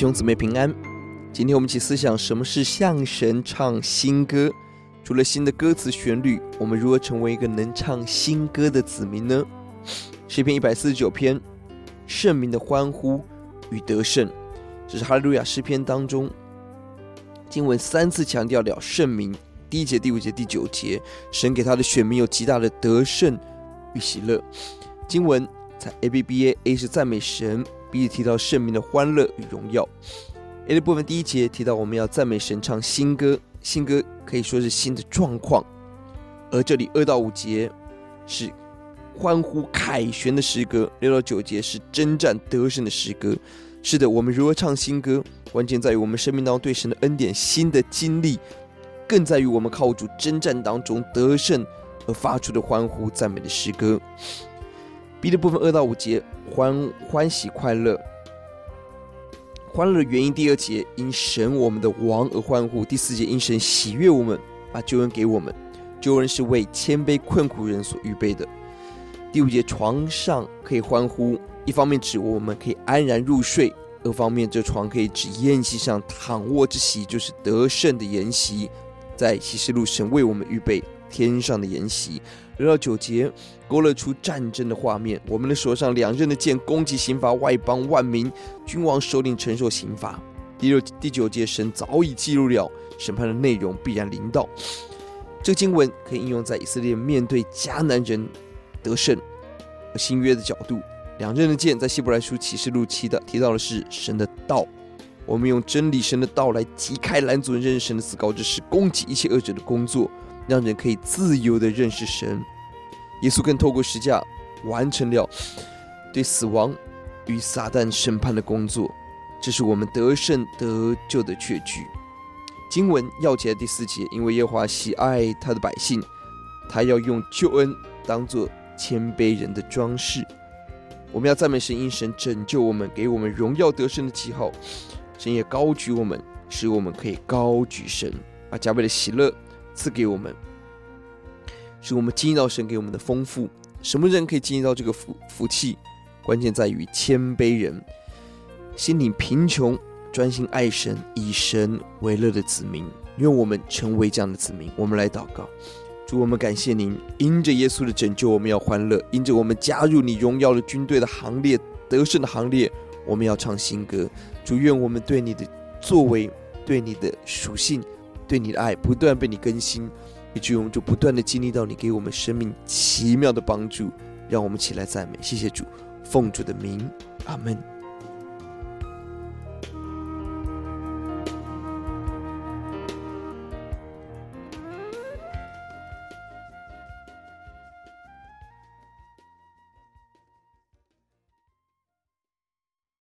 兄姊妹平安。今天我们一起思想什么是向神唱新歌。除了新的歌词旋律，我们如何成为一个能唱新歌的子民呢？诗篇一百四十九篇，圣民的欢呼与得胜，这是哈利路亚诗篇当中经文三次强调了圣民。第一节、第五节、第九节，神给他的选民有极大的得胜与喜乐。经文在 A B B A A 是赞美神。彼此提到圣名的欢乐与荣耀。A 的部分第一节提到我们要赞美神，唱新歌。新歌可以说是新的状况。而这里二到五节是欢呼凯旋的诗歌，六到九节是征战得胜的诗歌。是的，我们如何唱新歌，关键在于我们生命当中对神的恩典新的经历，更在于我们靠主征战当中得胜而发出的欢呼赞美的诗歌。B 的部分二到五节欢欢喜快乐，欢乐的原因。第二节因神我们的王而欢呼。第四节因神喜悦我们，把救恩给我们。救恩是为谦卑困苦人所预备的。第五节床上可以欢呼，一方面指我们可以安然入睡，二方面这床可以指宴席上躺卧之席，就是得胜的筵席，在启示录神为我们预备天上的筵席。六到九节勾勒出战争的画面，我们的手上两刃的剑攻击刑罚外邦万民，君王首领承受刑罚。第六、第九节神早已记录了审判的内容，必然临到。这个经文可以应用在以色列面对迦南人得胜和新约的角度。两刃的剑在希伯来书启示录七的提到的是神的道，我们用真理神的道来击开拦阻人认识神的自高之事，攻击一切恶者的工作。让人可以自由地认识神，耶稣更透过十架完成了对死亡与撒旦审判的工作，这是我们得胜得救的确据。经文钥节第四节，因为耶和华喜爱他的百姓，他要用救恩当作谦卑人的装饰。我们要赞美神，因神拯救我们，给我们荣耀得胜的记号。神也高举我们，使我们可以高举神，把加倍的喜乐。赐给我们，使我们经历到神给我们的丰富。什么人可以经历到这个福福气？关键在于谦卑人，心灵贫穷，专心爱神，以神为乐的子民。愿我们成为这样的子民。我们来祷告，主，我们感谢您，因着耶稣的拯救，我们要欢乐；因着我们加入你荣耀的军队的行列，得胜的行列，我们要唱新歌。主，愿我们对你的作为，对你的属性。对你的爱不断被你更新，以至于我们就不断的经历到你给我们生命奇妙的帮助，让我们起来赞美，谢谢主，奉主的名，阿门。